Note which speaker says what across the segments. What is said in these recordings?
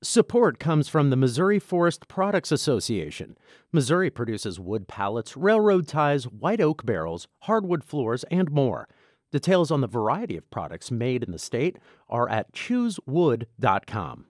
Speaker 1: Support comes from the Missouri Forest Products Association. Missouri produces wood pallets, railroad ties, white oak barrels, hardwood floors, and more. Details on the variety of products made in the state are at choosewood.com.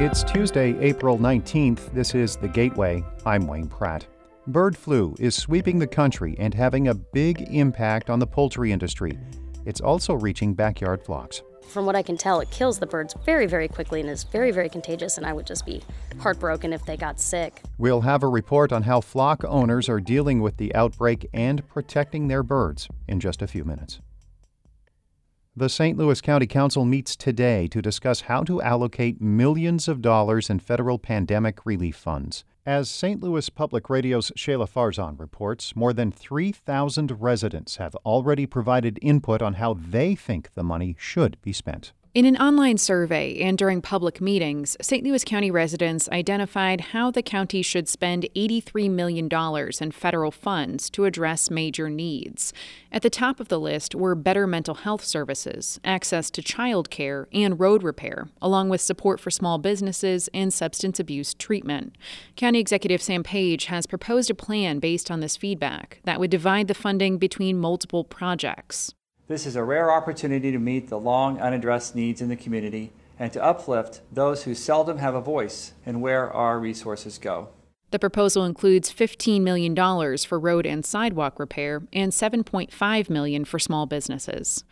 Speaker 2: It's Tuesday, April 19th. This is The Gateway. I'm Wayne Pratt. Bird flu is sweeping the country and having a big impact on the poultry industry. It's also reaching backyard flocks.
Speaker 3: From what I can tell, it kills the birds very, very quickly and is very, very contagious, and I would just be heartbroken if they got sick.
Speaker 2: We'll have a report on how flock owners are dealing with the outbreak and protecting their birds in just a few minutes. The St. Louis County Council meets today to discuss how to allocate millions of dollars in federal pandemic relief funds. As St. Louis Public Radio's Shayla Farzan reports, more than 3,000 residents have already provided input on how they think the money should be spent.
Speaker 4: In an online survey and during public meetings, St. Louis County residents identified how the county should spend $83 million in federal funds to address major needs. At the top of the list were better mental health services, access to child care, and road repair, along with support for small businesses and substance abuse treatment. County Executive Sam Page has proposed a plan based on this feedback that would divide the funding between multiple projects.
Speaker 5: This is a rare opportunity to meet the long unaddressed needs in the community and to uplift those who seldom have a voice in where our resources go.
Speaker 4: The proposal includes $15 million for road and sidewalk repair and 7.5 million for small businesses.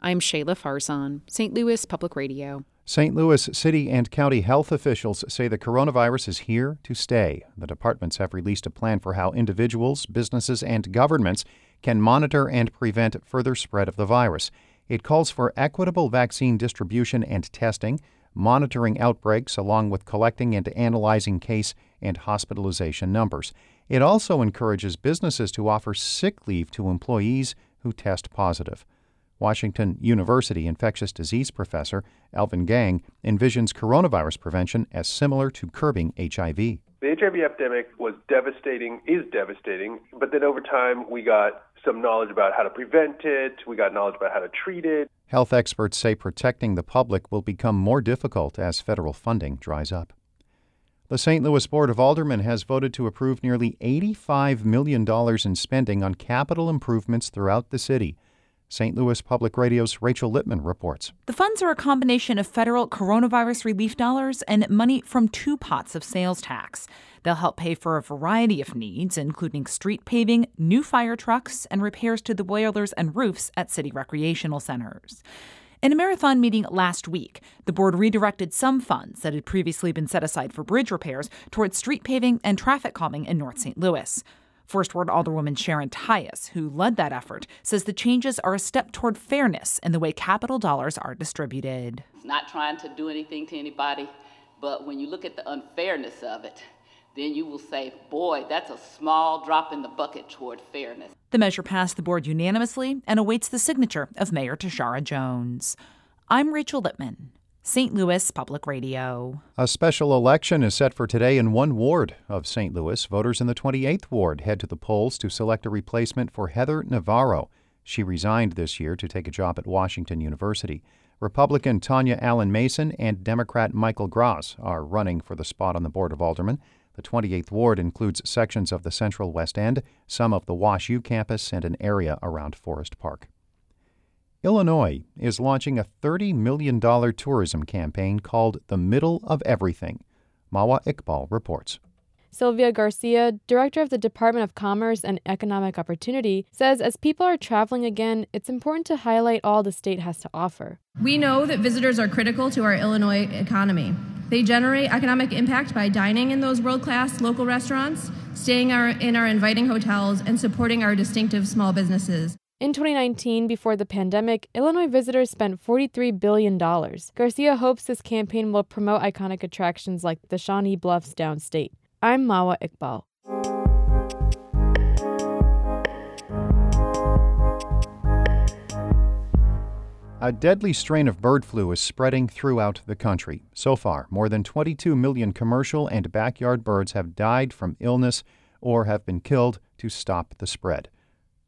Speaker 4: I'm Shayla Farzan, St. Louis Public Radio.
Speaker 2: St. Louis city and county health officials say the coronavirus is here to stay. The departments have released a plan for how individuals, businesses, and governments can monitor and prevent further spread of the virus. It calls for equitable vaccine distribution and testing, monitoring outbreaks, along with collecting and analyzing case and hospitalization numbers. It also encourages businesses to offer sick leave to employees who test positive. Washington University infectious disease professor Alvin Gang envisions coronavirus prevention as similar to curbing HIV.
Speaker 6: The HIV epidemic was devastating, is devastating, but then over time we got some knowledge about how to prevent it, we got knowledge about how to treat it.
Speaker 2: Health experts say protecting the public will become more difficult as federal funding dries up. The St. Louis Board of Aldermen has voted to approve nearly $85 million in spending on capital improvements throughout the city. St. Louis Public Radio's Rachel Lippmann reports.
Speaker 7: The funds are a combination of federal coronavirus relief dollars and money from two pots of sales tax. They'll help pay for a variety of needs, including street paving, new fire trucks, and repairs to the boilers and roofs at city recreational centers. In a marathon meeting last week, the board redirected some funds that had previously been set aside for bridge repairs towards street paving and traffic calming in North St. Louis. First Ward Alderwoman Sharon Tyus, who led that effort, says the changes are a step toward fairness in the way capital dollars are distributed.
Speaker 8: It's not trying to do anything to anybody, but when you look at the unfairness of it, then you will say, boy, that's a small drop in the bucket toward fairness.
Speaker 7: The measure passed the board unanimously and awaits the signature of Mayor Tishaura Jones. I'm Rachel Lippmann. St. Louis Public Radio.
Speaker 2: A special election is set for today in one ward of St. Louis. Voters in the 28th ward head to the polls to select a replacement for Heather Navarro. She resigned this year to take a job at Washington University. Republican Tanya Allen Mason and Democrat Michael Gross are running for the spot on the Board of Aldermen. The 28th ward includes sections of the Central West End, some of the Wash U campus, and an area around Forest Park. Illinois is launching a $30 million tourism campaign called The Middle of Everything. Mawa Iqbal reports.
Speaker 9: Sylvia Garcia, director of the Department of Commerce and Economic Opportunity, says as people are traveling again, it's important to highlight all the state has to offer.
Speaker 10: We know that visitors are critical to our Illinois economy. They generate economic impact by dining in those world class local restaurants, staying our, in our inviting hotels, and supporting our distinctive small businesses.
Speaker 9: In 2019, before the pandemic, Illinois visitors spent $43 billion. Garcia hopes this campaign will promote iconic attractions like the Shawnee Bluffs downstate. I'm Mawa Iqbal.
Speaker 2: A deadly strain of bird flu is spreading throughout the country. So far, more than 22 million commercial and backyard birds have died from illness or have been killed to stop the spread.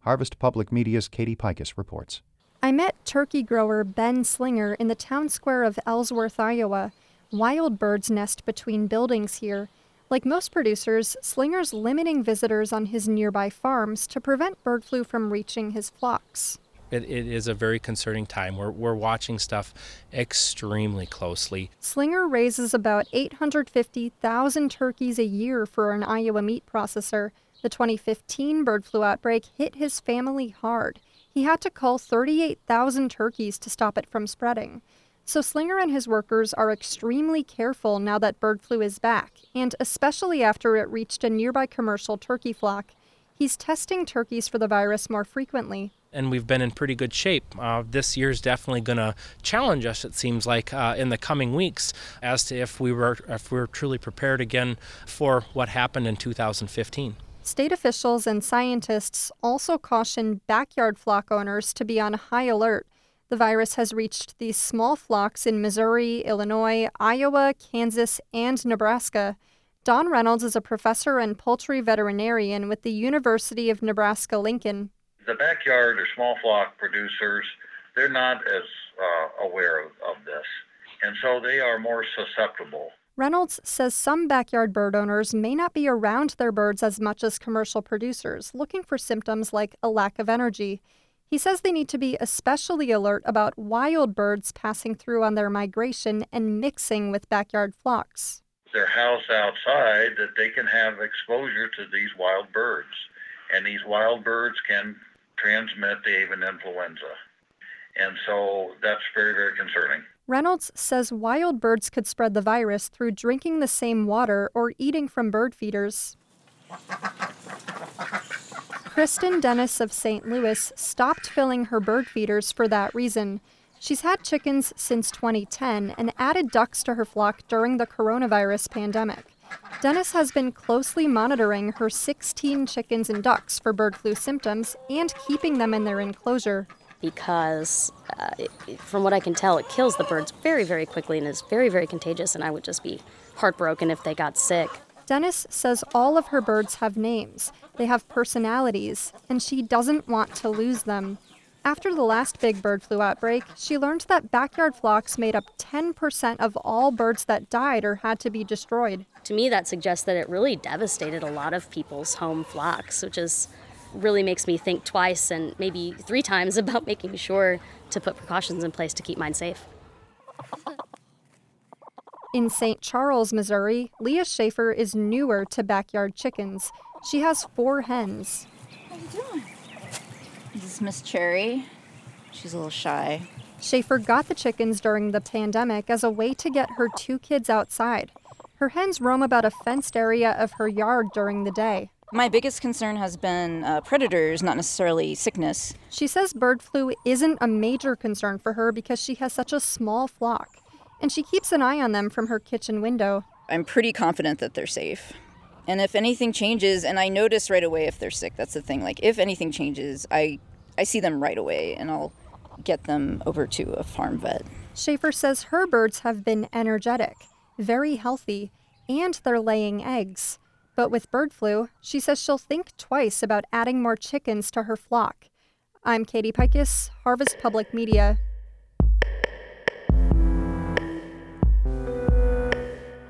Speaker 2: Harvest Public Media's Katie Peikes reports.
Speaker 11: I met turkey grower Ben Slinger in the town square of Ellsworth, Iowa. Wild birds nest between buildings here. Like most producers, Slinger's limiting visitors on his nearby farms to prevent bird flu from reaching his flocks.
Speaker 12: It, it is a very concerning time. We're, we're watching stuff extremely closely.
Speaker 11: Slinger raises about 850,000 turkeys a year for an Iowa meat processor. The 2015 bird flu outbreak hit his family hard. He had to cull 38,000 turkeys to stop it from spreading. So Slinger and his workers are extremely careful now that bird flu is back, and especially after it reached a nearby commercial turkey flock. He's testing turkeys for the virus more frequently.
Speaker 12: And we've been in pretty good shape. Uh, this year's definitely going to challenge us. It seems like uh, in the coming weeks, as to if we were if we were truly prepared again for what happened in 2015.
Speaker 11: State officials and scientists also caution backyard flock owners to be on high alert the virus has reached these small flocks in Missouri, Illinois, Iowa, Kansas, and Nebraska. Don Reynolds is a professor and poultry veterinarian with the University of Nebraska Lincoln.
Speaker 13: The backyard or small flock producers, they're not as uh, aware of, of this, and so they are more susceptible.
Speaker 11: Reynolds says some backyard bird owners may not be around their birds as much as commercial producers, looking for symptoms like a lack of energy. He says they need to be especially alert about wild birds passing through on their migration and mixing with backyard flocks.
Speaker 13: Their house outside that they can have exposure to these wild birds, and these wild birds can transmit the avian influenza. And so that's very, very concerning.
Speaker 11: Reynolds says wild birds could spread the virus through drinking the same water or eating from bird feeders. Kristen Dennis of St. Louis stopped filling her bird feeders for that reason. She's had chickens since 2010 and added ducks to her flock during the coronavirus pandemic. Dennis has been closely monitoring her 16 chickens and ducks for bird flu symptoms and keeping them in their enclosure.
Speaker 3: Because, uh, it, from what I can tell, it kills the birds very, very quickly and is very, very contagious, and I would just be heartbroken if they got sick.
Speaker 11: Dennis says all of her birds have names, they have personalities, and she doesn't want to lose them. After the last big bird flu outbreak, she learned that backyard flocks made up 10% of all birds that died or had to be destroyed.
Speaker 3: To me, that suggests that it really devastated a lot of people's home flocks, which is really makes me think twice and maybe three times about making sure to put precautions in place to keep mine safe.
Speaker 11: In St. Charles, Missouri, Leah Schaefer is newer to backyard chickens. She has four hens.
Speaker 14: How you doing? This is Miss Cherry. She's a little shy.
Speaker 11: Schaefer got the chickens during the pandemic as a way to get her two kids outside. Her hens roam about a fenced area of her yard during the day.
Speaker 14: My biggest concern has been uh, predators, not necessarily sickness.
Speaker 11: She says bird flu isn't a major concern for her because she has such a small flock and she keeps an eye on them from her kitchen window.
Speaker 14: I'm pretty confident that they're safe. And if anything changes, and I notice right away if they're sick, that's the thing. Like if anything changes, I I see them right away and I'll get them over to a farm vet.
Speaker 11: Schaefer says her birds have been energetic, very healthy, and they're laying eggs. But with bird flu, she says she'll think twice about adding more chickens to her flock. I'm Katie Peikes, Harvest Public Media.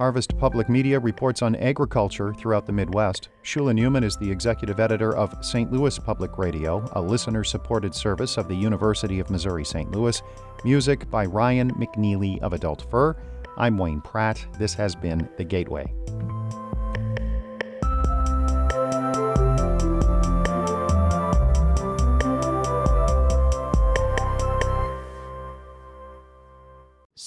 Speaker 2: Harvest Public Media reports on agriculture throughout the Midwest. Shula Neuman is the executive editor of St. Louis Public Radio, a listener supported service of the University of Missouri St. Louis. Music by Ryan McNeely of Adult Fur. I'm Wayne Pratt. This has been The Gateway.